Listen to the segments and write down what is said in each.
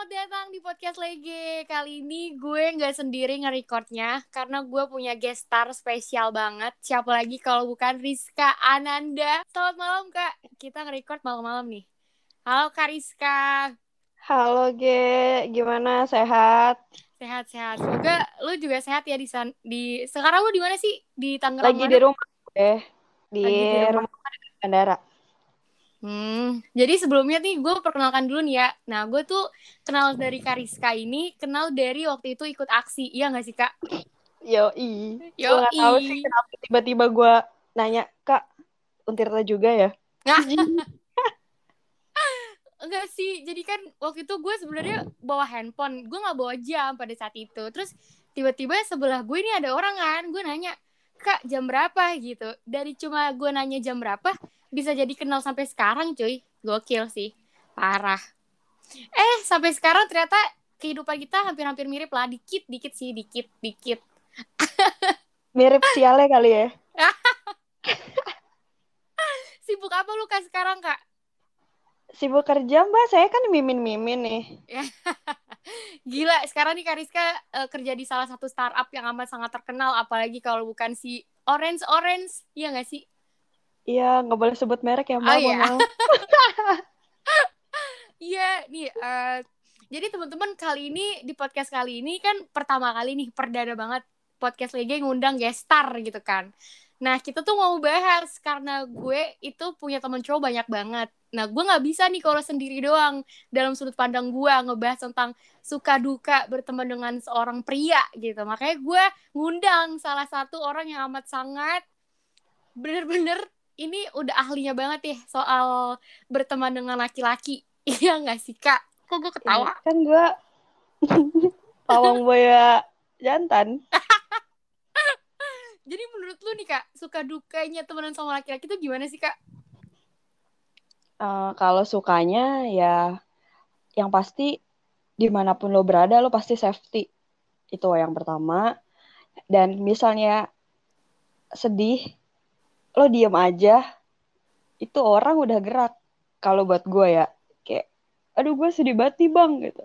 Selamat datang di podcast Lege. Kali ini gue nggak sendiri nge-recordnya karena gue punya guest star spesial banget. Siapa lagi kalau bukan Rizka Ananda. Selamat malam Kak. Kita nge-record malam-malam nih. Halo Kak Rizka. Halo Ge, gimana sehat? Sehat-sehat. Semoga lu juga sehat ya di san di sekarang lu di mana sih? Di Tangerang Lagi mana? di rumah gue, di, Lagi di rumah. rumah bandara. Hmm, jadi sebelumnya nih gue perkenalkan dulu nih ya. Nah, gue tuh kenal dari Kariska ini, kenal dari waktu itu ikut aksi. Iya gak sih, Kak? Yoi. Gue Yoi. gak tahu sih kenapa tiba-tiba gue nanya, Kak, Untirta juga ya? Enggak sih, jadi kan waktu itu gue sebenarnya bawa handphone. Gue gak bawa jam pada saat itu. Terus tiba-tiba sebelah gue ini ada orang kan. Gue nanya, Kak, jam berapa gitu. Dari cuma gue nanya jam berapa, bisa jadi kenal sampai sekarang cuy. Gokil sih. Parah. Eh, sampai sekarang ternyata kehidupan kita hampir-hampir mirip lah. Dikit-dikit sih, dikit-dikit. Mirip sialnya kali ya? Sibuk apa lu kak sekarang kak? Sibuk kerja mbak, saya kan mimin-mimin nih. Gila, sekarang nih Kariska eh, kerja di salah satu startup yang amat sangat terkenal, apalagi kalau bukan si Orange Orange, iya gak sih? Iya, nggak boleh sebut merek ya mbak. Oh, iya. Iya, nih. eh, jadi teman-teman kali ini di podcast kali ini kan pertama kali nih perdana banget podcast Lege ngundang guest star gitu kan. Nah kita tuh mau bahas karena gue itu punya temen cowok banyak banget. Nah gue nggak bisa nih kalau sendiri doang dalam sudut pandang gue ngebahas tentang suka duka berteman dengan seorang pria gitu. Makanya gue ngundang salah satu orang yang amat sangat bener-bener ini udah ahlinya banget ya soal berteman dengan laki-laki. Iya nggak sih kak? Kok gue ketawa? Kan gue pawang boya jantan. Jadi menurut lu nih kak, suka dukanya temenan sama laki-laki itu gimana sih kak? Eh, kalau sukanya ya yang pasti di mana pun lo berada lo pasti safety itu yang pertama dan misalnya sedih lo diem aja itu orang udah gerak kalau buat gue ya kayak aduh gue sedih banget nih bang gitu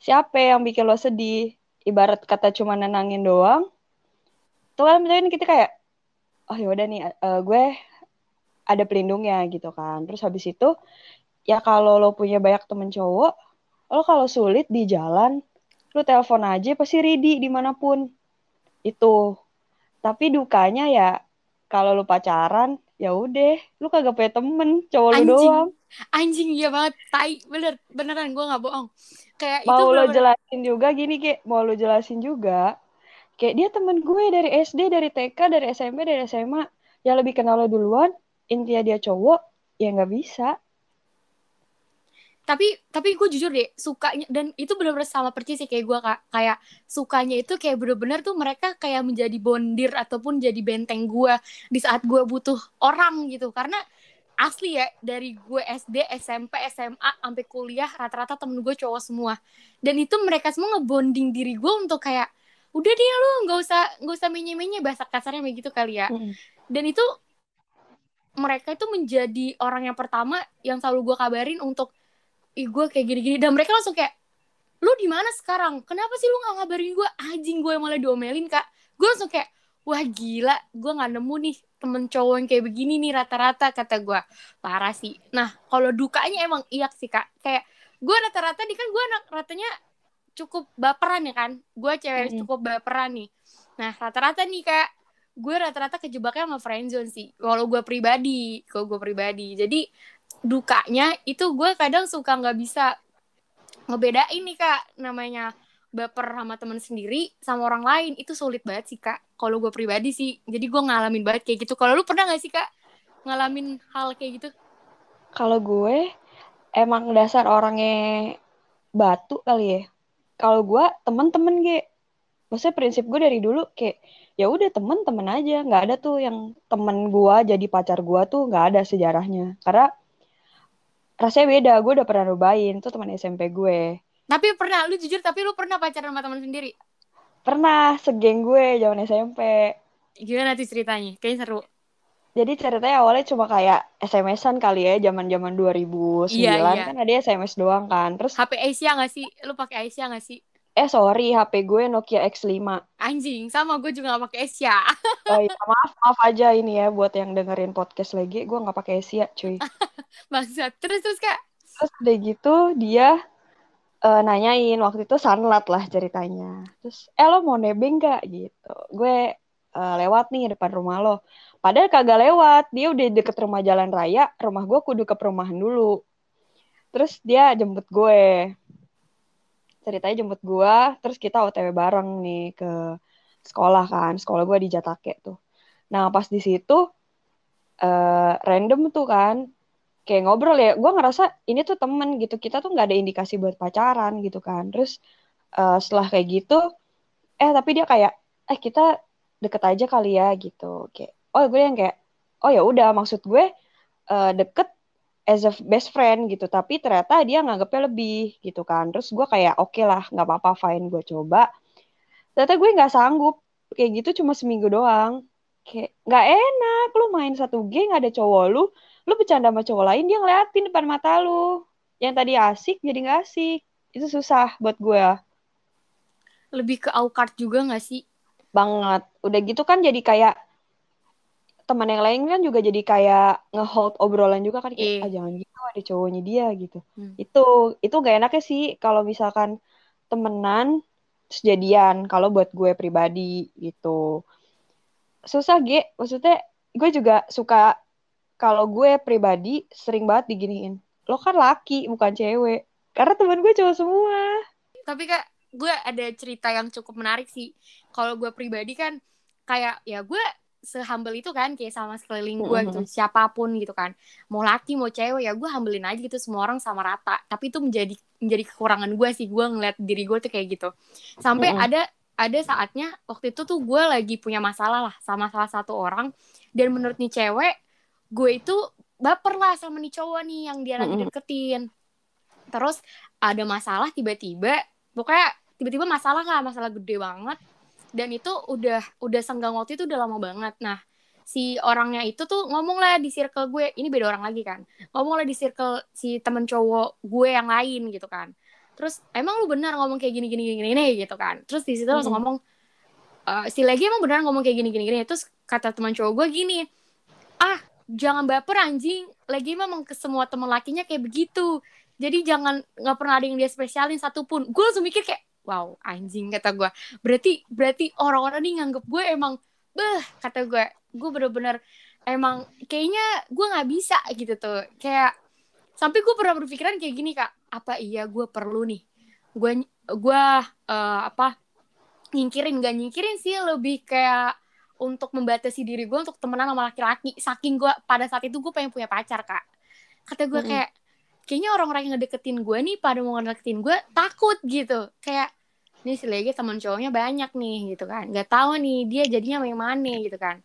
siapa yang bikin lo sedih ibarat kata cuma nenangin doang tuh kan misalnya kita kayak oh yaudah nih eh, gue ada pelindungnya gitu kan. Terus habis itu ya kalau lo punya banyak temen cowok, lo kalau sulit di jalan, lo telepon aja pasti ready di mana pun. Itu. Tapi dukanya ya kalau lo pacaran, ya udah, lo kagak punya temen, cowok Anjing. doang. Anjing iya banget, tai bener beneran gue nggak bohong. Kayak itu Mau lo bener-bener- jelasin juga gini kayak mau lo jelasin juga. Kayak dia temen gue dari SD, dari TK, dari SMP, dari SMA. Yang lebih kenal lo duluan, intinya dia cowok, ya nggak bisa. Tapi tapi gue jujur deh sukanya dan itu bener-bener sama persis sih kayak gue kak. Kayak sukanya itu kayak bener-bener tuh mereka kayak menjadi bondir ataupun jadi benteng gue di saat gue butuh orang gitu. Karena asli ya dari gue SD SMP SMA sampai kuliah rata-rata temen gue cowok semua. Dan itu mereka semua ngebonding diri gue untuk kayak udah deh lu nggak usah nggak usah menye-menye bahasa kasarnya begitu kali ya. Mm. dan itu mereka itu menjadi orang yang pertama yang selalu gue kabarin untuk ih gue kayak gini-gini. Dan mereka langsung kayak lu di mana sekarang? Kenapa sih lu nggak ngabarin gue anjing gue malah diomelin kak. Gue langsung kayak wah gila. Gue nggak nemu nih temen cowok yang kayak begini nih rata-rata kata gue parah sih. Nah kalau dukanya emang iya sih kak. Kayak gue rata-rata nih kan gue anak ratanya cukup baperan ya kan? Gue cewek Mm-mm. cukup baperan nih. Nah rata-rata nih kak gue rata-rata kejebaknya sama friendzone sih. Kalau gue pribadi kalau gue pribadi. Jadi dukanya itu gue kadang suka nggak bisa ngebedain nih kak namanya baper sama temen sendiri sama orang lain. Itu sulit banget sih kak kalau gue pribadi sih. Jadi gue ngalamin banget kayak gitu. Kalau lu pernah nggak sih kak ngalamin hal kayak gitu? Kalau gue emang dasar orangnya batu kali ya. Kalau gue temen-temen ge, maksudnya prinsip gue dari dulu kayak ya udah temen-temen aja, nggak ada tuh yang temen gue jadi pacar gue tuh nggak ada sejarahnya. Karena rasanya beda, gue udah pernah nyobain tuh teman SMP gue. tapi pernah lu jujur tapi lu pernah pacaran sama temen sendiri Pernah segeng gue zaman SMP. gimana tuh ceritanya kayaknya seru jadi ceritanya awalnya cuma kayak SMS-an kali ya, zaman-zaman 2009 Iya, iya. kan ada SMS doang kan. Terus HP Asia gak sih? Lu pakai Asia gak sih? Eh sorry HP gue Nokia X5. Anjing, sama gue juga gak pakai Asia. Oh iya, maaf maaf aja ini ya buat yang dengerin podcast lagi, gue nggak pakai Asia, cuy. Bangsat. Terus terus Kak. Terus udah gitu dia eh, nanyain waktu itu sunlat lah ceritanya. Terus eh lo mau nebeng gak gitu. Gue eh, lewat nih depan rumah lo. Padahal kagak lewat, dia udah deket rumah jalan raya, rumah gue kudu ke perumahan dulu. Terus dia jemput gue. Ceritanya jemput gue, terus kita OTW bareng nih ke sekolah kan. Sekolah gue di Jatake tuh. Nah pas di situ eh, random tuh kan, kayak ngobrol ya. Gue ngerasa ini tuh temen gitu. Kita tuh nggak ada indikasi buat pacaran gitu kan. Terus eh, setelah kayak gitu, eh tapi dia kayak, eh kita deket aja kali ya gitu. Kayak, oh gue yang kayak, oh ya udah maksud gue eh, deket as a best friend gitu. Tapi ternyata dia nganggapnya lebih gitu kan. Terus gue kayak oke lah nggak apa-apa fine gue coba. Ternyata gue nggak sanggup. Kayak gitu cuma seminggu doang. Kayak nggak enak lu main satu geng ada cowok lu lu bercanda sama cowok lain dia ngeliatin depan mata lu. Yang tadi asik jadi nggak asik. Itu susah buat gue Lebih ke awkward juga gak sih? banget. Udah gitu kan jadi kayak teman yang lain kan juga jadi kayak ngehold obrolan juga kan Iya. kayak ah jangan gitu ada cowoknya dia gitu Hmm. itu itu gak enaknya sih kalau misalkan temenan terus jadian kalau buat gue pribadi gitu susah ge maksudnya gue juga suka kalau gue pribadi sering banget diginiin lo kan laki bukan cewek karena teman gue cowok semua Tapi Kak, gue ada cerita yang cukup menarik sih. Kalau gue pribadi kan kayak ya gue sehumble itu kan kayak sama sekeliling gue gitu siapa pun gitu kan. Mau laki mau cewek ya gue hambelin aja gitu semua orang sama rata. Tapi itu menjadi menjadi kekurangan gue sih gue ngeliat diri gue tuh kayak gitu. Sampai ada ada saatnya waktu itu tuh gue lagi punya masalah lah sama salah satu orang. Dan menurut nih cewek gue itu baper lah sama nih cowok nih yang dia lagi deketin. Terus ada masalah tiba-tiba pokoknya tiba-tiba masalah lah masalah gede banget dan itu udah udah senggang waktu itu udah lama banget. Nah si orangnya itu tuh ngomong lah di circle gue. Ini beda orang lagi kan. Ngomong lah di circle si temen cowok gue yang lain gitu kan. Terus emang lu benar ngomong kayak gini gini gini gini? gitu kan. Terus di situ langsung Mm-mm. ngomong "Eh, si lagi emang benar ngomong kayak gini gini gini. Terus kata teman cowok gue gini ah jangan baper anjing. Lagi memang ke semua temen lakinya kayak begitu. Jadi jangan nggak pernah ada yang dia spesialin satupun. Gue langsung mikir kayak wow anjing kata gue berarti berarti orang-orang ini nganggep gue emang beh kata gue gue bener-bener emang kayaknya gue nggak bisa gitu tuh. Kayak sampai gue pernah berpikiran kayak gini kak. Apa iya gue perlu nih? Gue gue eh, apa nyingkirin. Gak nyingkirin sih lebih kayak untuk membatasi diri gue untuk temenan sama laki-laki. Saking gue pada saat itu gue pengen punya pacar kak. Kata gue Mm-mm. kayak kayaknya orang-orang yang ngedeketin gue nih pada mau ngedeketin gue takut gitu. Kayak ini si Legi teman cowoknya banyak nih gitu kan. Nggak tahu nih dia jadinya yang mana gitu kan.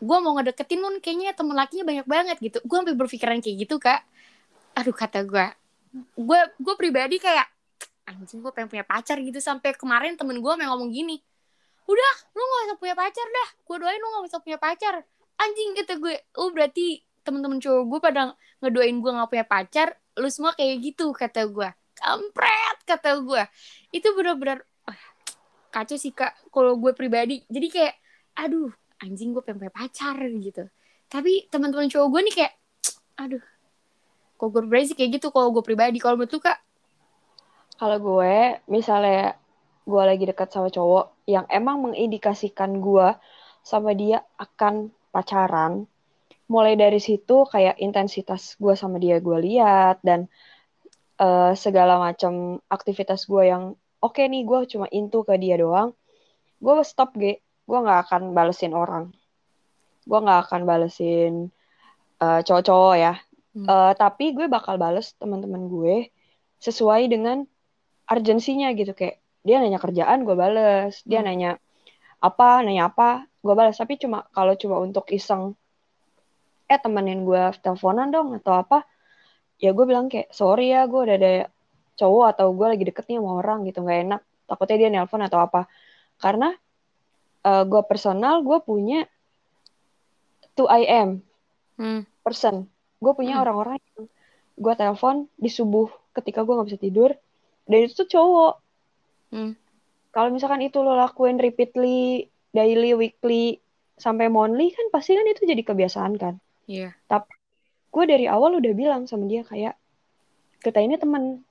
Gue mau ngedeketin pun kayaknya temen lakinya banyak banget gitu. Gue sampai berpikiran kayak gitu kak. Aduh kata gue gue gue pribadi kayak anjing gue pengen punya pacar gitu. Sampai kemarin temen gue yang ngomong gini udah lu gak usah punya pacar dah. Gue doain lu gak usah punya pacar. Anjing kata gue oh berarti temen-temen cowok gue pada ngedoain gue gak punya pacar lu semua kayak gitu kata gue kampret kata gue itu bener-bener ah, kacau sih kak kalau gue pribadi. Jadi kayak aduh anjing gue pengen pacar gitu. Tapi teman-teman cowok gue nih kayak aduh kalau gue pribadi sih kayak gitu kalau gue pribadi. Kalau menurut lu kak? Kalau gue, misalnya gue lagi dekat sama cowok yang emang mengindikasikan gue sama dia akan pacaran, mulai dari situ kayak intensitas gue sama dia gue lihat dan eh, segala macam aktivitas gue yang oke nih gue cuma into ke dia doang, gue stop ge, gue nggak akan balesin orang, gue nggak akan balesin eh, cowok-cowok ya, Hmm. Eh, tapi gue bakal bales teman-teman gue sesuai dengan urgensinya gitu. Kayak dia nanya kerjaan gue bales. Dia Hmm. nanya apa nanya apa gue bales. Tapi cuma kalau cuma untuk iseng eh temenin gue teleponan dong atau apa ya gue bilang kayak sorry ya gue udah ada cowok atau gue lagi deket nih sama orang gitu nggak enak takutnya dia nelpon atau apa karena eh, gue personal gue punya to I am Hmm. person. Gue punya Hmm. orang-orang yang gue telepon di subuh ketika gue nggak bisa tidur. Dan itu tuh cowok. Hmm. Kalau misalkan itu lo lakuin repeatedly, daily, weekly, sampai monthly kan pasti kan itu jadi kebiasaan kan. Iya. Tapi gue dari awal udah bilang sama dia kayak kita ini temen.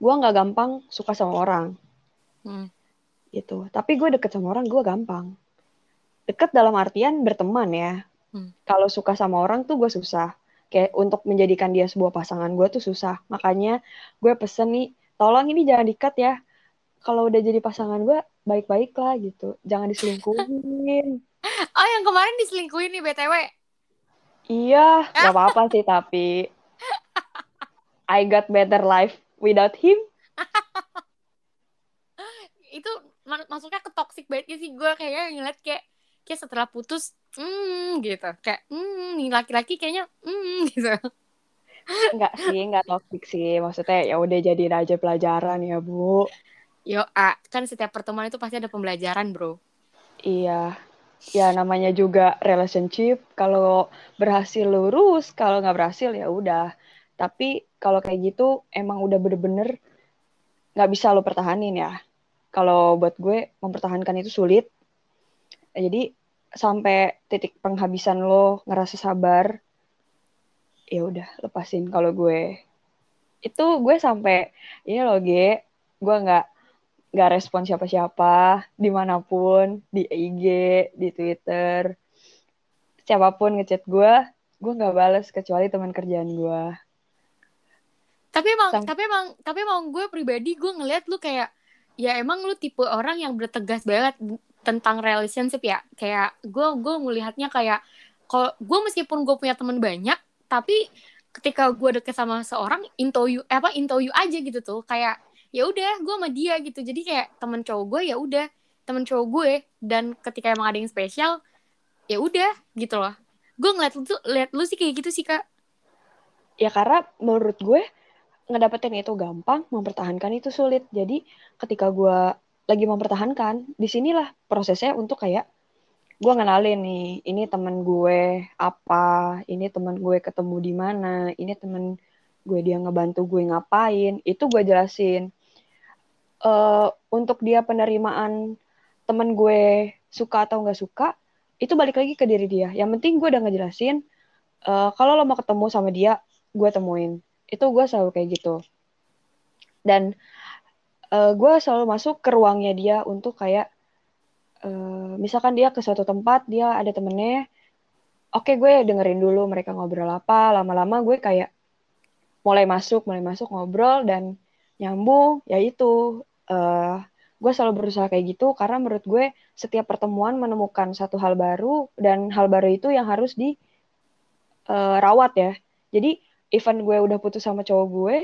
Gue nggak gampang suka sama orang Hmm. gitu. Tapi gue deket sama orang gue gampang. Deket dalam artian berteman ya. Hmm. Kalau suka sama orang tuh gue susah. Kayak untuk menjadikan dia sebuah pasangan gue tuh susah. Makanya gue pesen nih, tolong ini jangan dikat ya. Kalau udah jadi pasangan gue, baik-baik lah gitu. Jangan diselingkuhin. Oh, yang kemarin diselingkuhin nih BTW. Iya, gak apa-apa sih tapi I got better life without him. Itu ma- masuknya ke toxic banget sih gue kayaknya ngeliat kayak kayak setelah putus hmm gitu kayak hmm nih laki-laki kayaknya hmm gitu Enggak sih, enggak toxic sih. Maksudnya ya udah jadiin aja pelajaran ya, Bu. yo ah kan setiap pertemuan itu pasti ada pembelajaran bro Iya. Ya namanya juga relationship. Kalau berhasil lurus, kalau nggak berhasil ya udah. Tapi kalau kayak gitu emang udah bener-bener nggak bisa lo pertahanin ya. Kalau buat gue mempertahankan itu sulit. Jadi sampai titik penghabisan lo ngerasa sabar, ya udah lepasin. Kalau gue itu gue sampai ini loh G, gue nggak nggak respon siapa-siapa di mana pun di IG di Twitter. Siapa pun ngechat gue gue nggak balas kecuali teman kerjaan gue tapi emang Sam- tapi emang tapi emang gue pribadi gue ngeliat lu kayak ya emang lu tipe orang yang bertegas banget tentang relationship ya. Kayak gue gue melihatnya kayak kalau gue meskipun gue punya teman banyak tapi ketika gue deket sama seorang into you eh, apa into you aja gitu tuh. Kayak ya udah gue sama dia gitu. Jadi kayak temen cowok gue ya udah. Temen cowok gue dan ketika emang ada yang spesial ya udah gitu loh. Gue ngeliat lu tuh liat lu sih kayak gitu sih kak. Ya karena menurut gue ngedapetin itu gampang mempertahankan itu sulit. Jadi ketika gue lagi mempertahankan di sinilah prosesnya untuk kayak gue ngenalin nih ini temen gue apa ini temen gue ketemu di mana ini temen gue dia ngebantu gue ngapain itu gue jelasin Eh, untuk dia penerimaan temen gue suka atau nggak suka itu balik lagi ke diri dia. Yang penting gue udah ngejelasin eh, kalau lo mau ketemu sama dia gue temuin. Itu gue selalu kayak gitu. Dan eh, gue selalu masuk ke ruangnya dia untuk kayak eh, misalkan dia ke suatu tempat dia ada temennya oke gue dengerin dulu mereka ngobrol apa. Lama-lama gue kayak mulai masuk mulai masuk ngobrol dan nyambung ya itu eh gue selalu berusaha kayak gitu karena menurut gue setiap pertemuan menemukan satu hal baru dan hal baru itu yang harus di eh, rawat ya. Jadi even gue udah putus sama cowok gue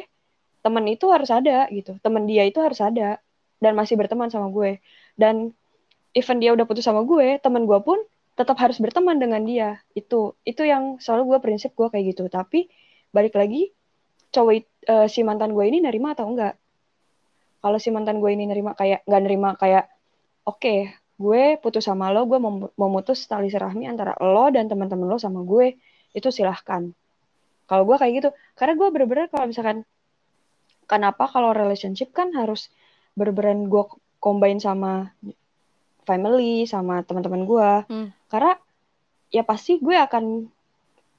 temen itu harus ada gitu. Temen dia itu harus ada dan masih berteman sama gue. Dan even dia udah putus sama gue temen gue pun tetap harus berteman dengan dia. Itu itu yang selalu gue prinsip gue kayak gitu. Tapi balik lagi cowok eh, si mantan gue ini nerima atau enggak kalau si mantan gue ini nerima kayak nggak nerima kayak oke gue putus sama lo gue mem- memutus tali serahmi antara lo dan teman-teman lo sama gue itu silahkan. Kalau gue kayak gitu karena gue bener-bener kalau misalkan kenapa kalau relationship kan harus bener-bener gue combine sama family sama teman-teman gue. Hmm. karena ya pasti gue akan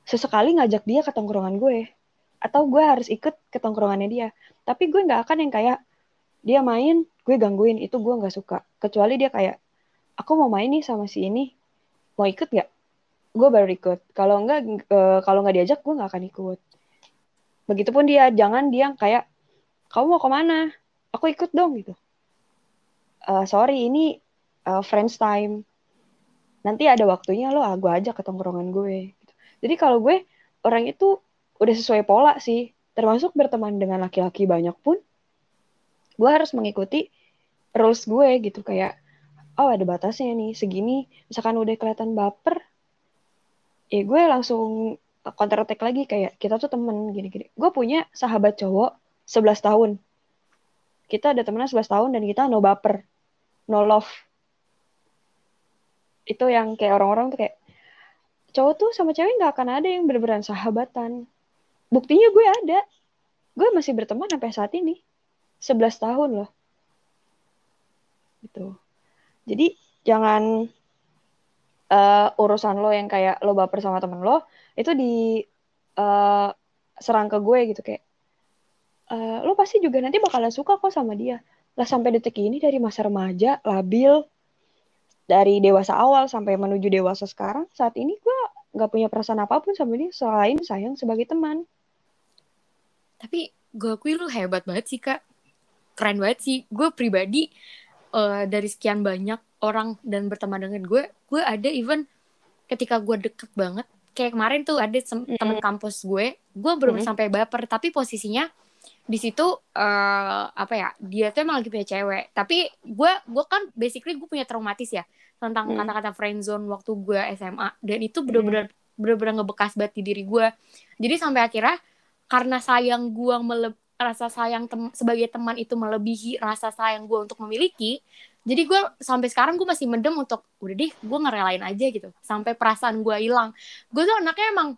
sesekali ngajak dia ke tongkrongan gue. Atau gue harus ikut ke tongkrongannya dia. Tapi gue nggak akan yang kayak dia main gue gangguin. Itu gue nggak suka. Kecuali dia kayak aku mau main nih sama si ini. Mau ikut nggak? Gue baru ikut. Kalau nggak eh, kalau nggak diajak gue nggak akan ikut. Begitupun dia jangan dia kayak kamu mau ke mana? Aku ikut dong gitu. "Eh, sorry ini eh, friends time. Nanti ada waktunya lo ah, gue ajak ke tongkrongan gue gitu. jadi kalau gue orang itu udah sesuai pola sih. Termasuk berteman dengan laki-laki banyak pun gue harus mengikuti rules gue gitu kayak oh ada batasnya nih segini. Misalkan udah kelihatan baper ya gue langsung counter attack lagi kayak kita tuh temen gini-gini. Gue punya sahabat cowok 11 tahun. Kita ada temenan 11 tahun dan kita no baper no love. Itu yang kayak orang-orang tuh kayak cowok tuh sama cewek nggak akan ada yang bener-bener sahabatan. Buktinya gue ada. Gue masih berteman sampai saat ini 11 tahun loh gitu. Jadi jangan uh, urusan lo yang kayak lo baper sama temen lo itu di uh, serang ke gue gitu kayak uh, lo pasti juga nanti bakalan suka kok sama dia. Lah sampai detik ini dari masa remaja labil dari dewasa awal sampai menuju dewasa sekarang saat ini gue nggak punya perasaan apa pun sama dia selain sayang sebagai teman. Tapi gue akui lu hebat banget sih kak keren banget sih gue pribadi uh, dari sekian banyak orang dan berteman dengan gue gue ada even ketika gue deket banget kayak kemarin tuh ada mm. temen kampus gue gue belum mm. sampai baper tapi posisinya di situ uh, apa ya dia tuh emang lagi punya cewek tapi gue gue kan basically gue punya traumatis ya tentang mm. kata-kata friendzone waktu gue SMA dan itu bener-bener mm. bener-bener ngebekas banget di diri gue jadi sampai akhirnya karena sayang gue rasa sayang tem sebagai teman itu melebihi rasa sayang gue untuk memiliki jadi gue sampai sekarang gue masih mendem untuk udah deh gue ngerelain aja gitu. Sampai perasaan gue hilang. Gue tuh anaknya emang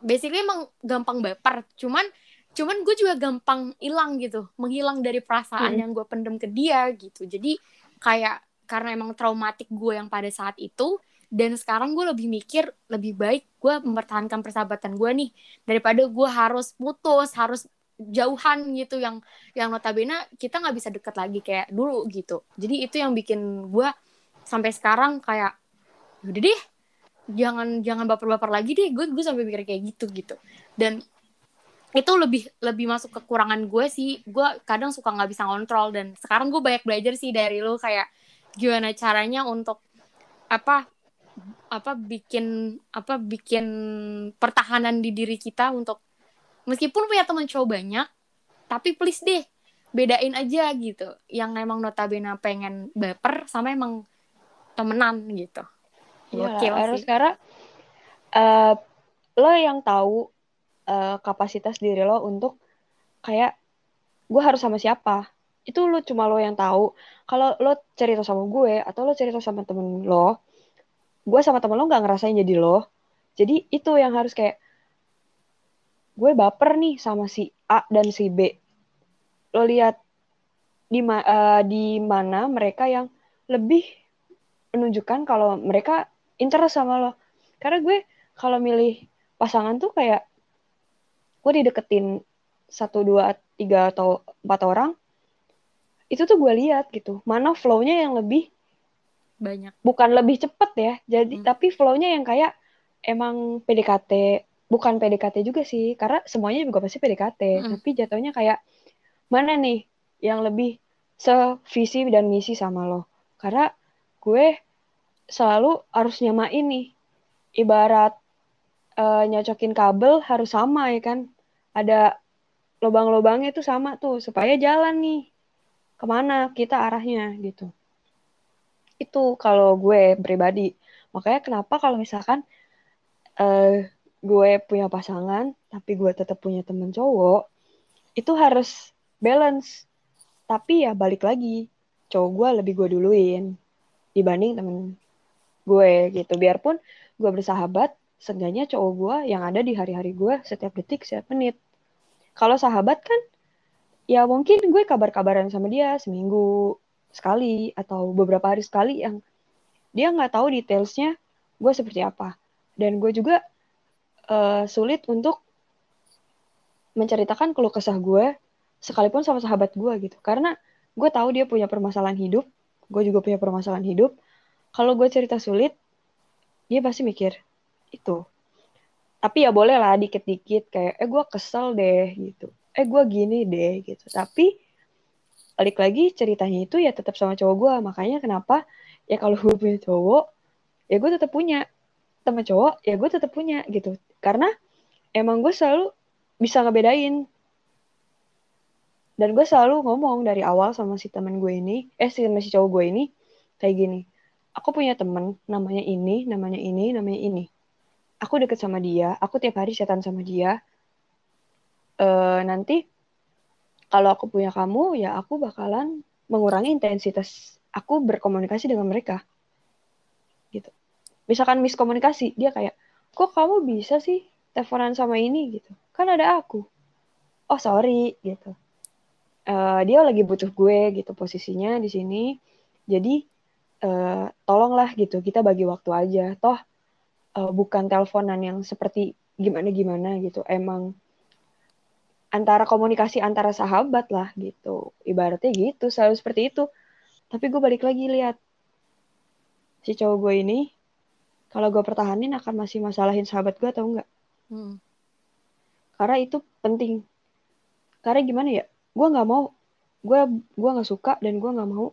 basically emang gampang baper. Cuman cuman gue juga gampang hilang gitu. Menghilang dari perasaan hmm. yang gue pendem ke dia gitu. Jadi kayak karena emang traumatik gue yang pada saat itu dan sekarang gue lebih mikir lebih baik gue mempertahankan persahabatan gue nih. Daripada gue harus putus harus jauhan gitu yang yang notabene kita nggak bisa deket lagi kayak dulu gitu. Jadi itu yang bikin gue sampai sekarang kayak udah deh jangan jangan baper-baper lagi deh. Gue gue sampai mikir kayak gitu gitu. Dan itu lebih lebih masuk kekurangan gue sih. Gue kadang suka nggak bisa ngontrol dan sekarang gue banyak belajar sih dari lo kayak gimana caranya untuk apa apa bikin apa bikin pertahanan di diri kita untuk meskipun punya teman cowok banyak tapi please deh bedain aja gitu. Yang emang notabene pengen baper sama emang temenan gitu. Ya harus karena uh, lo yang tahu uh, kapasitas diri lo untuk kayak gue harus sama siapa? Itu lo cuma lo yang tahu. Kalau lo cerita sama gue atau lo cerita sama temen lo gue sama temen lo nggak ngerasain jadi lo. Jadi itu yang harus kayak gue baper nih sama si A dan si B. Lo lihat di ma uh, di mana mereka yang lebih menunjukkan kalau mereka interest sama lo. Karena gue kalau milih pasangan tuh kayak gue dideketin satu dua tiga atau empat orang itu tuh gue lihat gitu. Mana flownya yang lebih banyak. bukan lebih cepet ya. Jadi hmm. tapi flownya yang kayak emang PDKT bukan PDKT juga sih karena semuanya juga pasti PDKT mm. tapi jatuhnya kayak mana nih yang lebih sevisi dan misi sama lo? Karena gue selalu harus nyamain nih ibarat uh, nyocokin kabel harus sama ya kan? Ada lubang-lubangnya itu sama tuh supaya jalan nih ke mana kita arahnya gitu. Itu kalau gue pribadi. Makanya kenapa kalau misalkan uh, gue punya pasangan tapi gue tetap punya temen cowok itu harus balance. Tapi ya balik lagi cowok gue lebih gue duluin dibanding temen gue gitu. Biarpun gue bersahabat seenggaknya cowok gue yang ada di hari-hari gue setiap detik setiap menit. Kalau sahabat kan ya mungkin gue kabar-kabaran sama dia seminggu sekali atau beberapa hari sekali yang dia nggak tahu detailsnya gue seperti apa. Dan gue juga uh, sulit untuk menceritakan keluh kesah gue sekalipun sama sahabat gue gitu. Karena gue tahu dia punya permasalahan hidup gue juga punya permasalahan hidup. Kalau gue cerita sulit dia pasti mikir itu. Tapi ya boleh lah dikit-dikit kayak eh gue kesel deh gitu. Eh gue gini deh gitu. Tapi balik lagi ceritanya itu ya tetap sama cowok gue. Makanya kenapa ya kalau gue punya cowok ya gue tetap punya. Teman cowok ya gue tetap punya gitu karena emang gue selalu bisa ngebedain. Dan gue selalu ngomong dari awal sama si teman gue ini eh si si cowok gue ini kayak gini aku punya temen namanya ini namanya ini namanya ini. Aku deket sama dia aku tiap hari setan sama dia. Uh, nanti kalau aku punya kamu ya aku bakalan mengurangi intensitas aku berkomunikasi dengan mereka. Misalkan miskomunikasi dia kayak kok kamu bisa sih teleponan sama ini gitu? Kan ada aku. Oh sorry gitu. Uh, dia lagi butuh gue gitu posisinya di sini. Jadi uh, tolonglah gitu kita bagi waktu aja. Toh uh, bukan teleponan yang seperti gimana gimana gitu. Emang antara komunikasi antara sahabat lah gitu. Ibaratnya gitu selalu seperti itu. Tapi gue balik lagi lihat. Si cowok gue ini kalau gue pertahanin akan masih masalahin sahabat gue atau enggak hmm. karena itu penting. Karena gimana ya? Gue nggak mau. Gue gue nggak suka dan gue nggak mau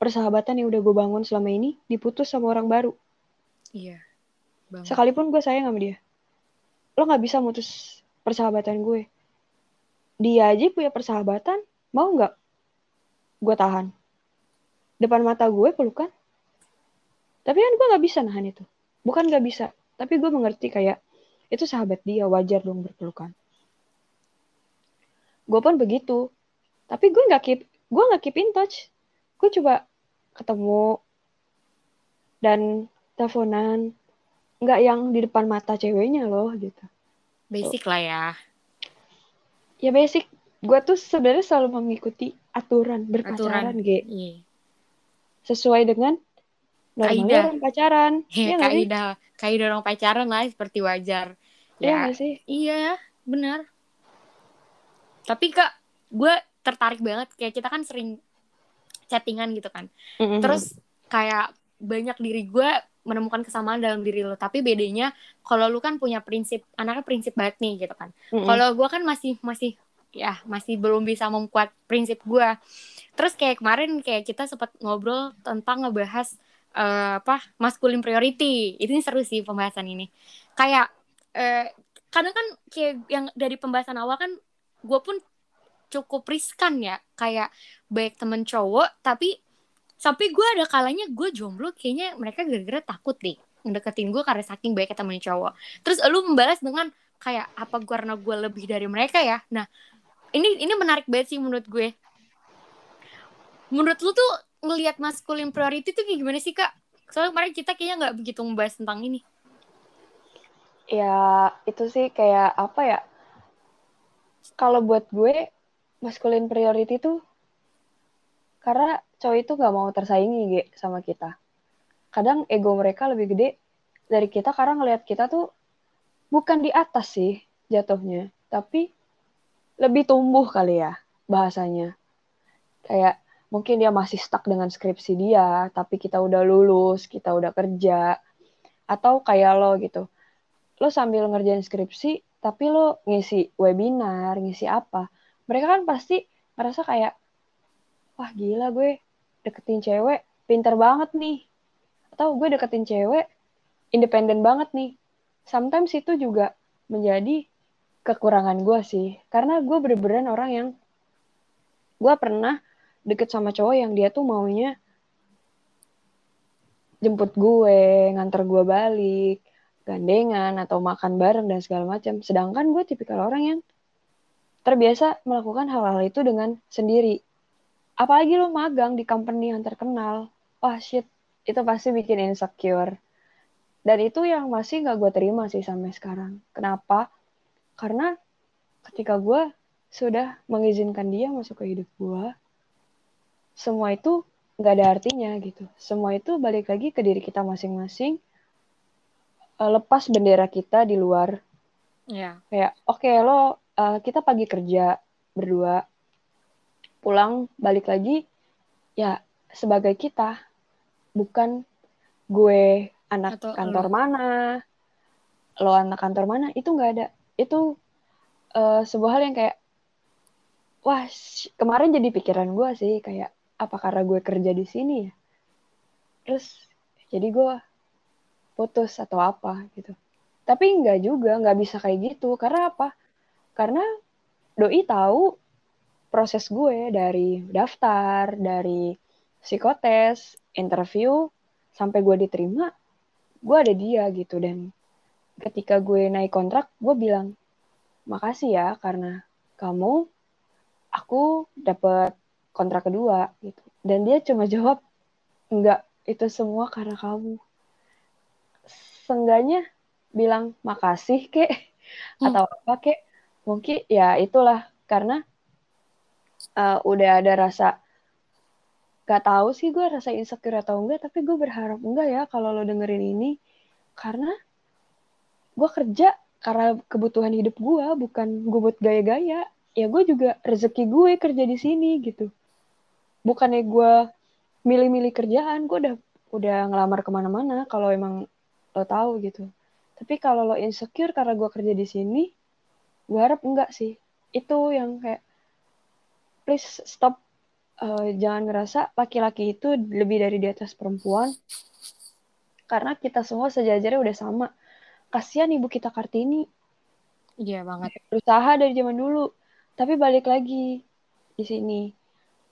persahabatan yang udah gue bangun selama ini diputus sama orang baru. Iya banget. sekalipun gue sayang sama dia lo nggak bisa mutus persahabatan gue. Dia aja punya persahabatan mau nggak? Gue tahan. Depan mata gue pelukan tapi kan gue nggak bisa nahan itu. Bukan nggak bisa tapi gue mengerti kayak itu sahabat dia wajar dong berpelukan. Gue pun begitu. Tapi gue nggak keep gue nggak keep in touch. Gue coba ketemu dan teleponan. Nggak yang di depan mata ceweknya loh gitu. Basic lah ya. Ya basic. Gue tuh sebenarnya selalu mengikuti aturan berpacaran aturan. Iya. sesuai dengan normalnya orang pacaran. Ya, ya kaidah kaidah orang pacaran lah seperti wajar. Ya, ya sih? iya benar. Tapi kak gue tertarik banget. Kayak kita kan sering chattingan gitu kan. Mm-hmm. terus kayak banyak diri gue menemukan kesamaan dalam diri lo tapi bedanya kalau lu kan punya prinsip anaknya prinsip banget nih gitu kan. Mm-hmm. kalau gue kan masih masih ya masih belum bisa membuat prinsip gue terus kayak kemarin kayak kita sempat ngobrol tentang ngebahas uh, apa masculine priority. Itu seru sih pembahasan ini. Kayak uh, kadang kan kayak yang dari pembahasan awal kan gue pun cukup riskan ya. Kayak baik temen cowok tapi sampai gue ada kalanya gue jomblo kayaknya mereka gara-gara takut deh ngedeketin gue karena saking baik temen cowok. Terus lu membalas dengan kayak apa gue karena gue lebih dari mereka ya? Nah ini ini menarik banget sih menurut gue. Menurut lu tuh ngelihat masculine priority tuh kayak gimana sih kak soalnya kemarin kita kayaknya nggak begitu membahas tentang ini ya itu sih kayak apa ya kalau buat gue masculine priority tuh karena cowok itu nggak mau tersaingi gitu sama kita. Kadang ego mereka lebih gede dari kita karena ngelihat kita tuh bukan di atas sih jatuhnya, tapi lebih tumbuh kali ya bahasanya. Kayak mungkin dia masih stuck dengan skripsi dia, tapi kita udah lulus, kita udah kerja. Atau kayak lo gitu. Lo sambil ngerjain skripsi, tapi lo ngisi webinar, ngisi apa mereka kan pasti merasa kayak wah gila gue deketin cewek pinter banget nih atau gue deketin cewek independen banget nih sometimes itu juga menjadi kekurangan gue sih karena gue bener-bener orang yang gue pernah deket sama cowok yang dia tuh maunya jemput gue nganter gue balik gandengan atau makan bareng dan segala macam sedangkan gue tipikal orang yang terbiasa melakukan hal-hal itu dengan sendiri. Apalagi lo magang di company yang terkenal. Wah shit, itu pasti bikin insecure. Dan itu yang masih gak gue terima sih sampai sekarang. Kenapa? Karena ketika gue sudah mengizinkan dia masuk ke hidup gue, semua itu gak ada artinya gitu. Semua itu balik lagi ke diri kita masing-masing. Eh, lepas bendera kita di luar. Yeah. Kayak, oke okay, lo uh, kita pagi kerja berdua pulang balik lagi ya sebagai kita bukan gue anak Atau kantor lo. mana lo anak kantor mana itu nggak ada itu uh, sebuah hal yang kayak wah kemarin jadi pikiran gue sih kayak apa karena gue kerja di sini ya? Terus jadi gue putus atau apa gitu. Tapi nggak juga nggak bisa kayak gitu. Karena apa? Karena doi tahu proses gue dari daftar, dari psikotes, interview, sampai gue diterima, gue ada dia gitu. Dan ketika gue naik kontrak, gue bilang, makasih ya karena kamu, aku dapat kontrak kedua gitu. Dan dia cuma jawab, enggak, itu semua karena kamu. sengganya bilang makasih kek Hmm. atau apa kek mungkin ya itulah karena uh, udah ada rasa gak tahu sih gue rasa insecure atau enggak tapi gue berharap enggak ya kalau lo dengerin ini karena gue kerja karena kebutuhan hidup gue bukan gue buat gaya-gaya ya gue juga rezeki gue kerja di sini gitu bukannya gue milih-milih kerjaan gue udah udah ngelamar ke mana-mana kalau emang lo tahu gitu. Tapi kalau lo insecure karena gue kerja di sini gue harap enggak sih. Itu yang kayak please stop uh, jangan ngerasa laki-laki itu lebih dari di atas perempuan. Karena kita semua sejajarnya udah sama. Kasihan ibu kita kartini. Iya banget. Berusaha dari zaman dulu. Tapi balik lagi di sini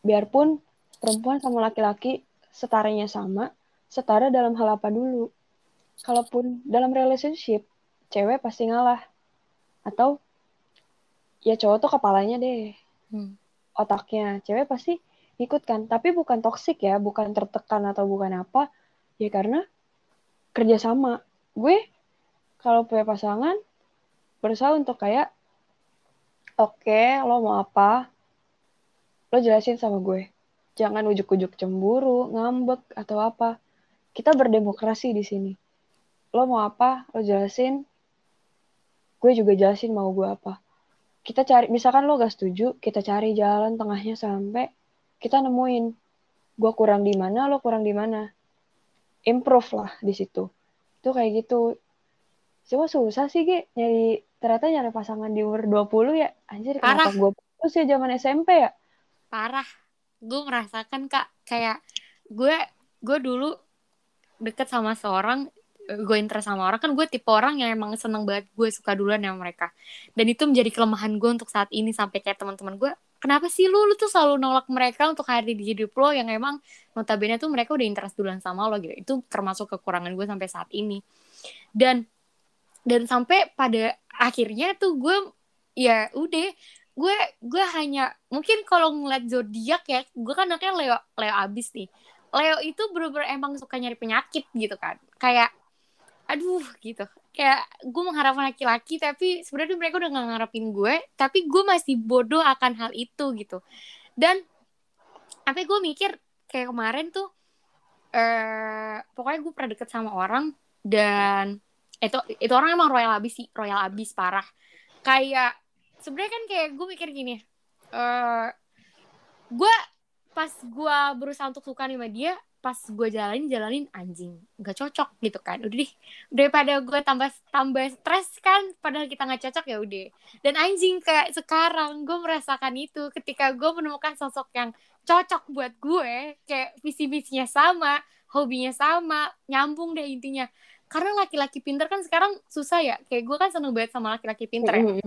biarpun perempuan sama laki-laki setaranya sama setara dalam hal apa dulu? Kalaupun dalam relationship cewek pasti ngalah. Atau ya cowok tuh kepalanya deh. Hmm. otaknya cewek pasti ikut kan. Tapi bukan toksik ya bukan tertekan atau bukan apa. Ya karena kerjasama gue kalau punya pasangan berusaha untuk kayak oke okay, lo mau apa lo jelasin sama gue. Jangan ujuk-ujuk cemburu ngambek atau apa. Kita berdemokrasi di sini. Lo mau apa lo jelasin. Gue juga jelasin mau gue apa. Kita cari misalkan lo gak setuju kita cari jalan tengahnya sampai kita nemuin. Gue kurang di mana lo kurang di mana. Improve lah di situ. Itu kayak gitu. Cuma susah sih Ge nyari ternyata nyari pasangan di umur 20 ya. Anjir Parah. kenapa gue putus ya zaman SMP ya parah. Gue merasakan kak kayak gue gue dulu deket sama seorang gue interest sama orang kan gue tipe orang yang emang seneng banget gue suka duluan sama mereka. Dan itu menjadi kelemahan gue untuk saat ini sampai kayak teman-teman gue kenapa sih lu? Lu tuh selalu nolak mereka untuk hadir di hidup lo yang emang notabene tuh mereka udah interest duluan sama lo gitu. Itu termasuk kekurangan gue sampai saat ini. Dan dan sampai pada akhirnya tuh gue ya udah gue gue hanya mungkin kalau ngeliat zodiak ya gue kan anaknya Leo Leo abis nih. Leo itu bener-bener emang suka nyari penyakit gitu kan. Kayak aduh gitu. Kayak gue mengharapkan laki-laki tapi sebenarnya mereka udah gak ngarepin gue tapi gue masih bodoh akan hal itu gitu. Dan sampai gue mikir kayak kemarin tuh eh pokoknya gue pernah deket sama orang dan itu itu orang emang royal abis sih royal abis parah. Kayak sebenarnya kan kayak gue mikir gini eh gue pas gue berusaha untuk suka sama dia pas gue jalanin jalanin anjing nggak cocok gitu kan. Udah deh daripada gue tambah tambah stres kan padahal kita nggak cocok ya udah. Dan anjing kayak sekarang gue merasakan itu ketika gue menemukan sosok yang cocok buat gue kayak visi misinya sama hobinya sama nyambung deh intinya karena laki-laki pinter kan sekarang susah ya. Kayak gue kan seneng banget sama laki-laki pinter ya.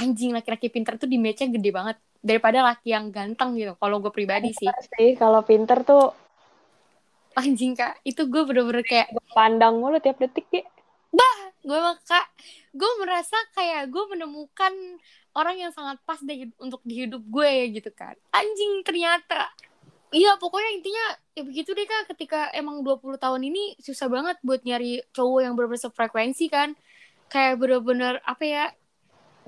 Anjing laki-laki pinter tuh di match-nya gede banget daripada laki yang ganteng gitu kalau gue pribadi sih. sih kalau pinter tuh anjing kak. Itu gue bener-bener kayak pandang mulu tiap detik ya gue mah kak. Gue merasa kayak gue menemukan orang yang sangat pas deh untuk di hidup gue gitu kan anjing ternyata iya pokoknya intinya ya begitu deh kak. Ketika emang 20 tahun ini susah banget buat nyari cowok yang bener-bener sefrekuensi kan. Kayak bener-bener apa ya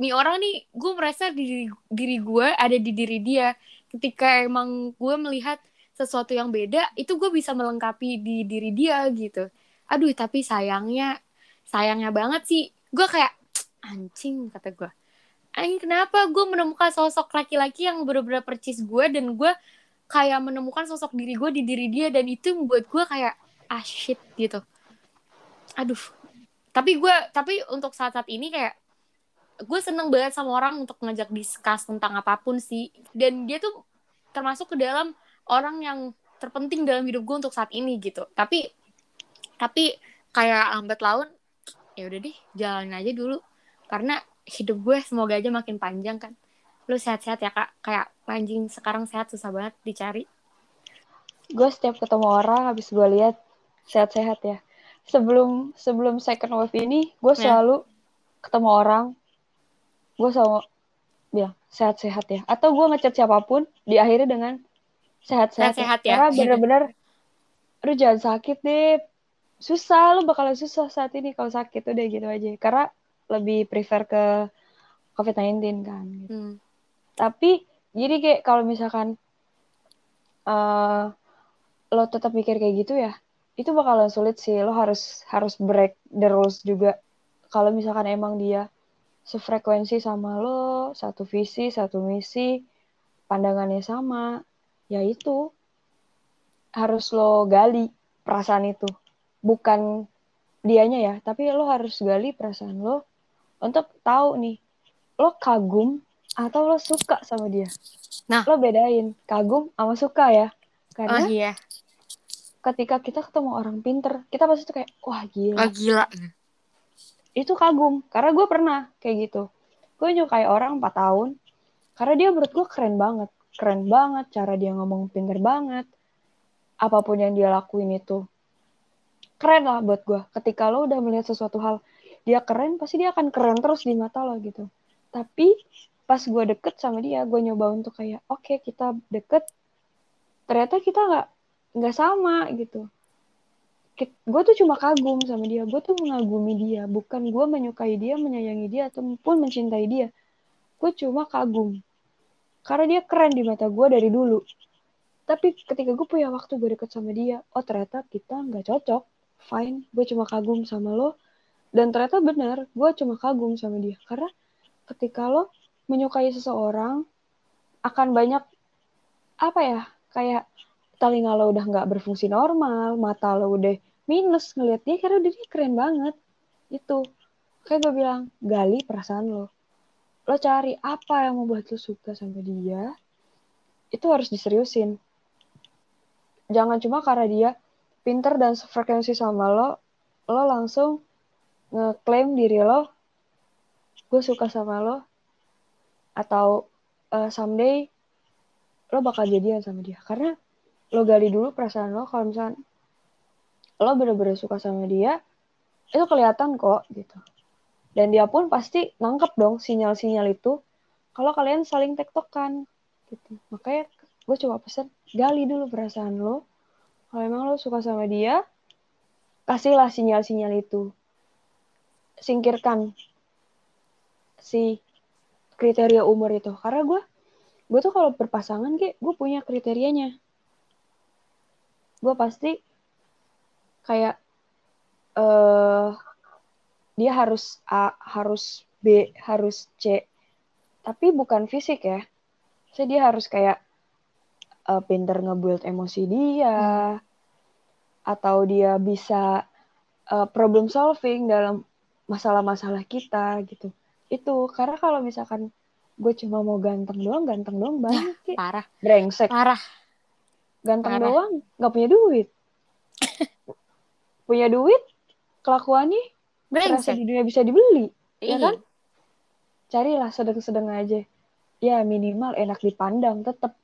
nih orang nih gue merasa diri diri gue ada di diri dia. Ketika emang gue melihat sesuatu yang beda itu gue bisa melengkapi di diri dia gitu. Aduh tapi sayangnya sayangnya banget sih. Gue kayak anjing kata gue anjing kenapa? Gue menemukan sosok laki-laki yang bener-bener percis gue dan gue kayak menemukan sosok diri gue di diri dia dan itu membuat gue kayak ah shit gitu. Aduh. Tapi gue tapi untuk saat-saat ini kayak gue seneng banget sama orang untuk ngajak discuss tentang apa pun sih. Dan dia tuh termasuk ke dalam orang yang terpenting dalam hidup gue untuk saat ini gitu. Tapi tapi kayak lambat laun ya udah deh jalanin aja dulu. Karena hidup gue semoga aja makin panjang kan. Lu sehat-sehat ya kak. Kayak anjing sekarang sehat susah banget dicari gue setiap ketemu orang habis gue lihat sehat-sehat ya sebelum sebelum second wave ini gue Ya. selalu ketemu orang gue selalu bilang sehat-sehat ya atau gue ngechat siapa pun diakhiri dengan sehat-sehat Sehat-sehat ya. karena bener-bener aduh jangan sakit deh susah lo bakalan susah saat ini kalau sakit udah gitu aja karena lebih prefer ke COVID-19 kan gitu. Hmm. tapi jadi kayak kalau misalkan uh, lo tetap mikir kayak gitu ya itu bakalan sulit sih. Lo harus harus break the rules juga. Kalau misalkan emang dia sefrekuensi sama lo satu visi satu misi pandangannya sama ya itu harus lo gali perasaan itu. Bukan dianya ya tapi lo harus gali perasaan lo untuk tahu nih lo kagum atau lo suka sama dia? Nah. Lo bedain kagum sama suka ya? Karena oh iya. ketika kita ketemu orang pinter kita pasti tuh kayak wah gila. Oh gila. Itu kagum. Karena gue pernah kayak gitu. Gue nyukai orang 4 tahun. Karena dia menurut gue keren banget. Keren banget cara dia ngomong pinter banget. Apa pun yang dia lakuin itu. Keren lah buat gue ketika lo udah melihat sesuatu hal dia keren pasti dia akan keren terus di mata lo gitu. Tapi pas gue deket sama dia gue nyoba untuk kayak oke okay, kita deket. Ternyata kita nggak nggak sama gitu. Gue tuh cuma kagum sama dia. Gue tuh mengagumi dia. Bukan gue menyukai dia menyayangi dia ataupun mencintai dia. Gue cuma kagum. Karena dia keren di mata gue dari dulu. Tapi ketika gue punya waktu gue deket sama dia oh ternyata kita nggak cocok. Fine gue cuma kagum sama lo. Dan ternyata benar gue cuma kagum sama dia. Karena ketika lo menyukai seseorang akan banyak apa ya kayak telinga lo udah nggak berfungsi normal, mata lo udah minus ngeliat dia karena udah dia keren banget. Itu. Kayak gue bilang, gali perasaan lo. Lo cari apa yang membuat lo suka sama dia, itu harus diseriusin. Jangan cuma karena dia pinter dan frekuensi sama lo, lo langsung ngeklaim diri lo, gue suka sama lo, atau uh, someday lo bakal jadian sama dia. Karena lo gali dulu perasaan lo kalau misalnya lo bener-bener suka sama dia itu kelihatan kok gitu. Dan dia pun pasti nangkep dong sinyal-sinyal itu kalau kalian saling tektokan gitu. Makanya gue coba pesen gali dulu perasaan lo. Kalau emang lo suka sama dia kasihlah sinyal-sinyal itu. Singkirkan si kriteria umur itu karena gue gue tuh kalau berpasangan kayak gue punya kriterianya gue pasti kayak uh, dia harus A, harus B, harus C. Tapi bukan fisik ya. Jadi dia harus kayak uh, pinter nge-build emosi dia, hmm. atau dia bisa uh, problem solving dalam masalah-masalah kita gitu. Itu karena kalau misalkan gue cuma mau ganteng doang, ganteng doang banyak. Ya, parah. Brengsek. Parah ganteng Parah. doang nggak punya duit punya duit kelakuannya berasa di dunia bisa dibeli Iyi. ya kan carilah sedang-sedang aja ya minimal enak dipandang tetep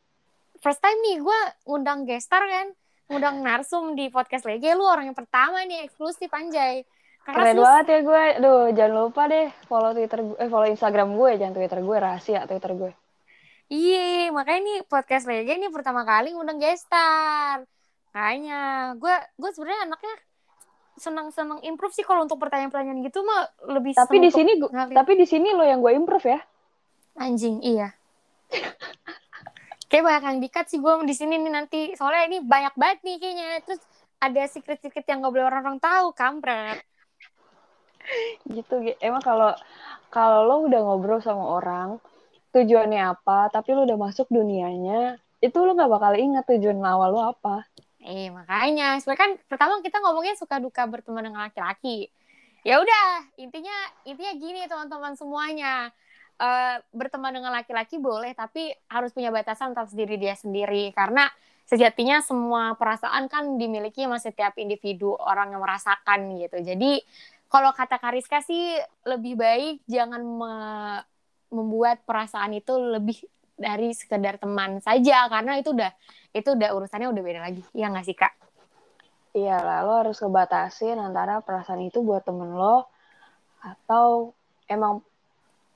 first time nih gue undang gestar kan undang narsum di podcast lagi lu orang yang pertama nih eksklusif anjay karena keren sus... banget ya gue Duh, jangan lupa deh follow twitter gue eh follow instagram gue jangan twitter gue rahasia twitter gue Iya, makanya nih podcast Lega ini pertama kali ngundang gestar. Kayaknya gue gue sebenarnya anaknya senang-senang improve sih kalau untuk pertanyaan-pertanyaan gitu mah lebih Tapi di sini gua, tapi di sini lo yang gue improve ya. Anjing, iya. Kayak banyak yang dikat sih gue di sini nih nanti. Soalnya ini banyak banget nih kayaknya. Terus ada secret-secret yang gak boleh orang-orang tahu, kampret. Gitu, emang kalau kalau lo udah ngobrol sama orang, tujuannya apa, tapi lu udah masuk dunianya, itu lu gak bakal ingat tujuan awal lu apa. Eh makanya, sebenarnya kan pertama kita ngomongnya suka duka berteman dengan laki-laki. Ya udah, intinya intinya gini teman-teman semuanya. Uh, berteman dengan laki-laki boleh, tapi harus punya batasan atas diri dia sendiri. Karena sejatinya semua perasaan kan dimiliki sama setiap individu orang yang merasakan gitu. Jadi kalau kata Kariska sih lebih baik jangan me membuat perasaan itu lebih dari sekedar teman saja karena itu udah itu udah urusannya udah beda lagi. Ya nggak sih kak? Iya lah lo harus ngebatasin antara perasaan itu buat temen lo atau emang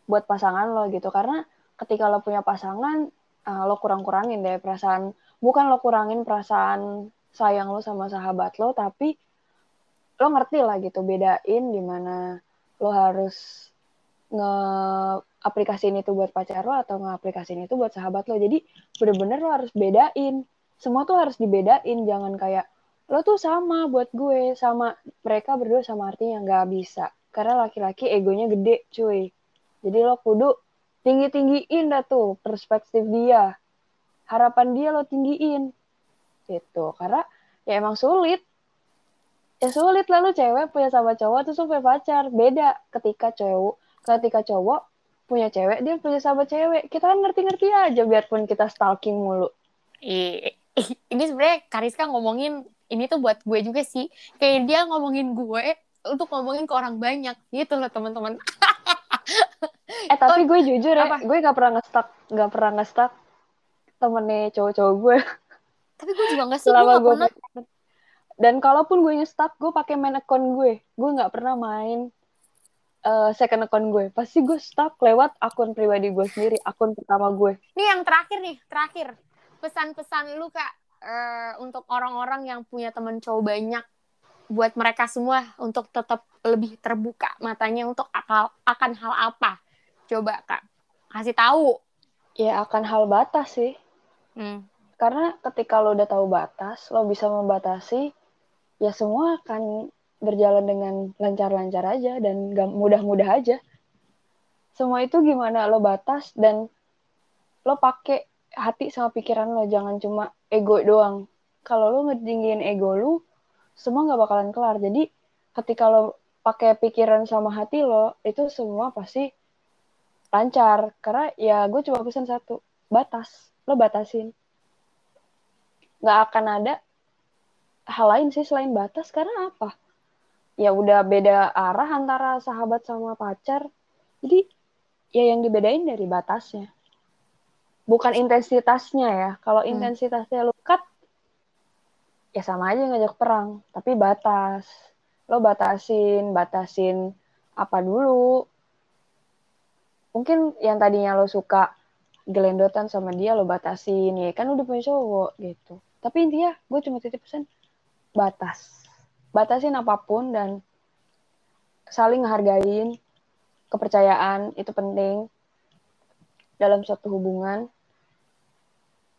buat pasangan lo gitu. Karena ketika lo punya pasangan uh, lo kurang-kurangin deh perasaan bukan lo kurangin perasaan sayang lo sama sahabat lo tapi lo ngerti lah gitu bedain gimana lo harus nge aplikasiin itu buat pacar lo atau nge aplikasiin itu buat sahabat lo. Jadi bener-bener lo harus bedain. Semua tuh harus dibedain jangan kayak lo tuh sama buat gue sama mereka berdua sama artinya nggak bisa. Karena laki-laki egonya gede cuy. Jadi lo kudu tinggi tinggiin dah tuh perspektif dia. Harapan dia lo tinggiin. Gitu. Karena ya emang sulit ya sulit lalu cewek punya sama cowok terus punya pacar. Beda ketika cowok ketika cowok punya cewek dia punya sahabat cewek. Kita kan ngerti-ngerti aja biarpun kita stalking mulu. Ini sebenarnya Kariska ngomongin ini tuh buat gue juga sih. Kayak dia ngomongin gue untuk ngomongin ke orang banyak. Gitu loh teman-teman. Eh tapi oh, gue jujur ya gue gak pernah ngestak gak pernah ngestak temennya cowok-cowok gue. Tapi gue juga gak sih gue, gue pernah dan kalaupun gue ngestak gue pakai main account gue. Gue nggak pernah main uh, second account gue. Pasti gue stuck lewat akun pribadi gue sendiri akun pertama gue. Nih yang terakhir nih terakhir. Pesan-pesan lu kak uh, untuk orang-orang yang punya temen cowok banyak buat mereka semua untuk tetap lebih terbuka matanya untuk akal akan hal apa? Coba kak kasih tahu. Ya akan hal batas sih. Hmm. karena ketika lo udah tahu batas lo bisa membatasi ya semua akan berjalan dengan lancar-lancar aja dan mudah-mudah aja. Semua itu gimana lo batas dan lo pakai hati sama pikiran lo jangan cuma ego doang. Kalau lo ngedingin ego lo semua nggak bakalan kelar. Jadi ketika lo pakai pikiran sama hati lo itu semua pasti lancar. Karena ya gue cuma pesan satu batas. Lo batasin. Nggak akan ada hal lain sih selain batas karena apa? Ya udah beda arah antara sahabat sama pacar. Jadi ya yang dibedain dari batasnya. Bukan intensitasnya ya. Kalau hmm. intensitasnya lo cut ya sama aja ngajak perang. Tapi batas. Lo batasin batasin apa dulu? Mungkin yang tadinya lo suka gelendotan sama dia lo batasin. Ya kan udah punya cowok gitu. Tapi intinya gue cuma titip pesan batas. Batasin apa pun dan saling hargain kepercayaan itu penting dalam suatu hubungan.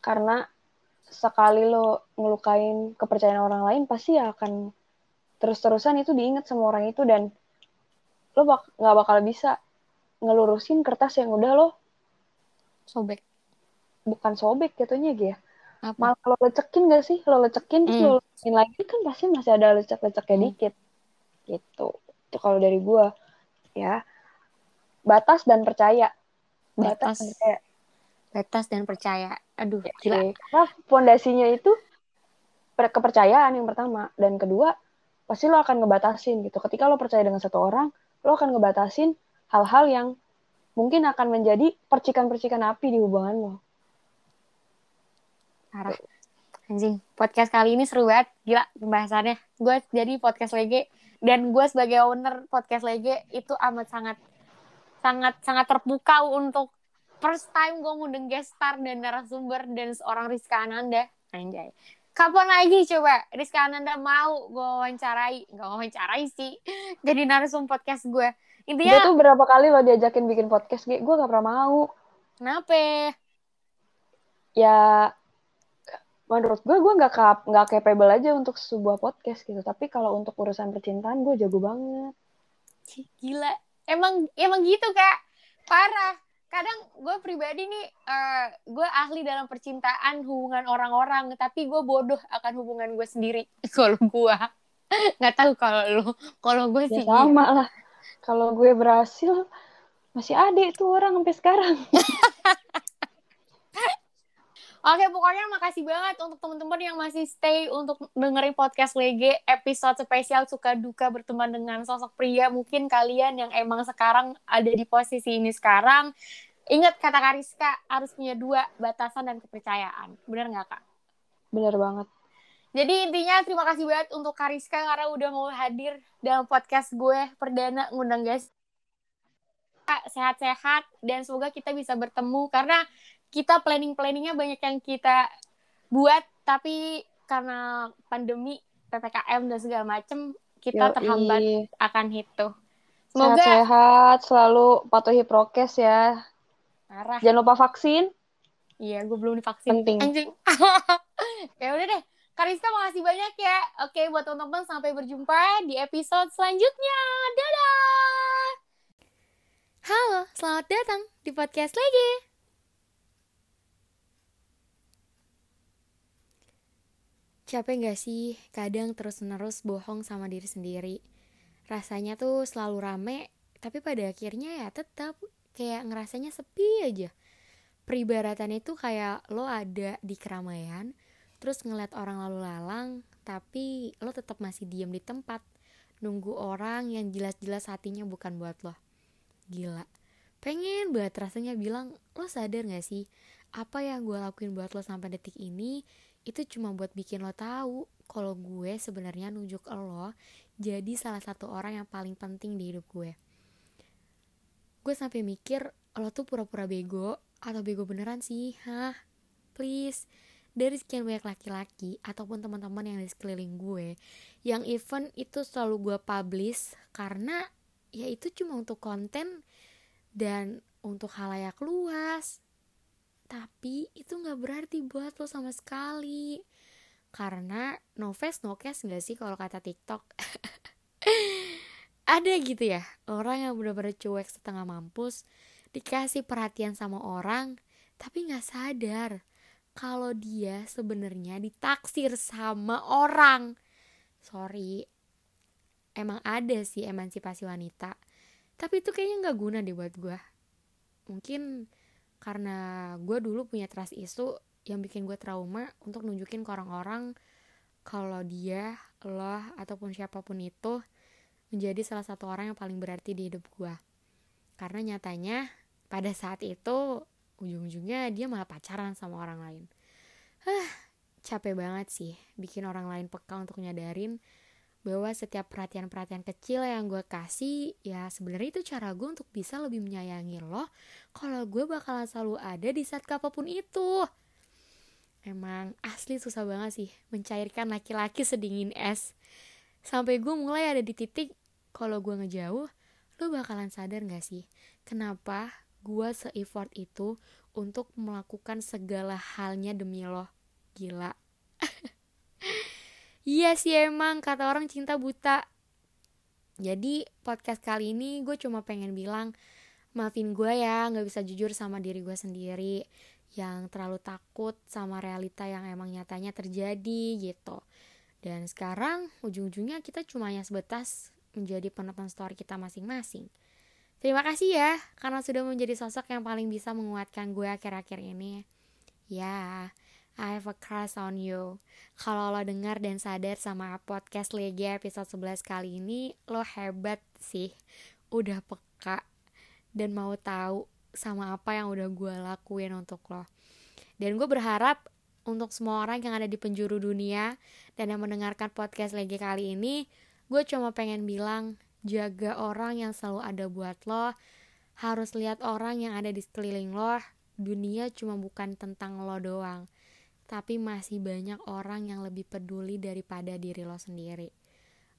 Karena sekali lo ngelukain kepercayaan orang lain pasti akan terus-terusan itu diingat sama orang itu dan lo bak nggak bakal bisa ngelurusin kertas yang udah lo sobek. Bukan sobek jatuhnya gitu ya malah kalau lecekin gak sih? Lo lecekin mm. lo lecekin lagi kan pasti masih ada lecek-leceknya mm. dikit. Gitu. Itu kalau dari gue ya. Batas dan percaya. Batas, batas. dan percaya. Batas dan percaya. Aduh ya, gila. karena fondasinya itu kepercayaan yang pertama. Dan kedua pasti lo akan ngebatasin gitu. Ketika lo percaya dengan satu orang, lo akan ngebatasin hal-hal yang mungkin akan menjadi percikan-percikan api di hubungan lo. Parah. Anjing, podcast kali ini seru banget. Gila pembahasannya. Gue jadi podcast lege dan gue sebagai owner podcast lege itu amat sangat sangat sangat terbuka untuk first time gue ngundang guest star dan narasumber dan seorang Rizka Ananda. Anjay kapan lagi coba Rizka Ananda mau gue wawancarai nggak wawancarai sih jadi narasumber podcast gue intinya gue tuh berapa kali lo diajakin bikin podcast gue gue gak pernah mau kenapa ya menurut gue gue nggak kap nggak capable aja untuk sebuah podcast gitu. Tapi kalau untuk urusan percintaan gue jago banget. Gila. Emang emang gitu kak. Parah. Kadang gue pribadi nih uh, gue ahli dalam percintaan hubungan orang-orang tapi gue bodoh akan hubungan gue sendiri kalau gue nggak tahu kalau lo kalau gue ya sih sama lah. Kalau gue berhasil masih ada itu orang sampai sekarang Oke, pokoknya makasih banget untuk teman-teman yang masih stay untuk dengerin podcast Lege episode spesial suka duka berteman dengan sosok pria. Mungkin kalian yang emang sekarang ada di posisi ini sekarang, ingat kata Kariska harus punya dua batasan dan kepercayaan. Bener nggak kak? Bener banget. Jadi intinya terima kasih banget untuk Kariska karena udah mau hadir dalam podcast gue perdana ngundang guys sehat-sehat dan semoga kita bisa bertemu karena kita planning-planningnya banyak yang kita buat tapi karena pandemi ppkm dan segala macem kita Yoi. terhambat akan itu. Semoga Sehat-sehat, selalu patuhi prokes ya. parah. Jangan lupa vaksin. Iya, gue belum divaksin. Penting. Anjing. ya udah deh. Karista makasih banyak ya. Oke, buat teman-teman sampai berjumpa di episode selanjutnya. Dadah. Halo, selamat datang di podcast lagi. Capek gak sih kadang terus-menerus bohong sama diri sendiri? Rasanya tuh selalu rame, tapi pada akhirnya ya tetap kayak ngerasanya sepi aja. Peribaratannya itu kayak lo ada di keramaian, terus ngeliat orang lalu lalang, tapi lo tetap masih diam di tempat, nunggu orang yang jelas-jelas hatinya bukan buat lo. Gila, pengen banget rasanya bilang, lo sadar gak sih, apa yang gue lakuin buat lo sampai detik ini, itu cuma buat bikin lo tahu kalau gue sebenarnya nunjuk lo jadi salah satu orang yang paling penting di hidup gue. Gue sampai mikir lo tuh pura-pura bego atau bego beneran sih, hah? Please, dari sekian banyak laki-laki ataupun teman-teman yang di sekeliling gue, yang event itu selalu gue publish karena ya itu cuma untuk konten dan untuk halayak luas tapi itu nggak berarti buat lo sama sekali. Karena no face no case nggak sih kalau kata TikTok? Ada gitu ya orang yang bener-bener cuek setengah mampus dikasih perhatian sama orang tapi nggak sadar kalau dia sebenarnya ditaksir sama orang. Sorry emang ada sih emansipasi wanita tapi itu kayaknya nggak guna deh buat gue mungkin karena gue dulu punya trust issue yang bikin gue trauma untuk nunjukin ke orang-orang kalau dia, lo, ataupun siapa pun itu menjadi salah satu orang yang paling berarti di hidup gue. Karena nyatanya pada saat itu ujung-ujungnya dia malah pacaran sama orang lain. Hah, capek banget sih bikin orang lain peka untuk nyadarin bahwa setiap perhatian-perhatian kecil yang gue kasih ya sebenarnya itu cara gue untuk bisa lebih menyayangi lo kalau gue bakalan selalu ada di saat apa pun itu. Emang asli susah banget sih mencairkan laki-laki sedingin es. Sampai gue mulai ada di titik kalau gue ngejauh lo bakalan sadar gak sih kenapa gue se-effort itu untuk melakukan segala halnya demi lo? Gila Iya sih emang kata orang cinta buta. Jadi podcast kali ini gue cuma pengen bilang maafin gue ya nggak bisa jujur sama diri gue sendiri yang terlalu takut sama realita yang emang nyatanya terjadi gitu. Dan sekarang ujung-ujungnya kita cuma hanya sebatas menjadi penonton story kita masing-masing. Terima kasih ya karena sudah menjadi sosok yang paling bisa menguatkan gue akhir-akhir ini. Ya, I have a crush on you. Kalau lo dengar dan sadar sama podcast Legi episode 11 kali ini, lo hebat sih. Udah peka dan mau tahu sama apa yang udah gue lakuin untuk lo. Dan gue berharap untuk semua orang yang ada di penjuru dunia dan yang mendengarkan podcast Legi kali ini, gue cuma pengen bilang jaga orang yang selalu ada buat lo. Harus lihat orang yang ada di sekeliling lo. Dunia cuma bukan tentang lo doang tapi masih banyak orang yang lebih peduli daripada diri lo sendiri.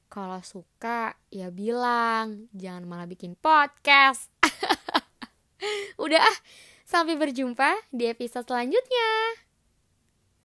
Kalau suka, ya bilang, jangan malah bikin podcast. Udah ah, sampai berjumpa di episode selanjutnya.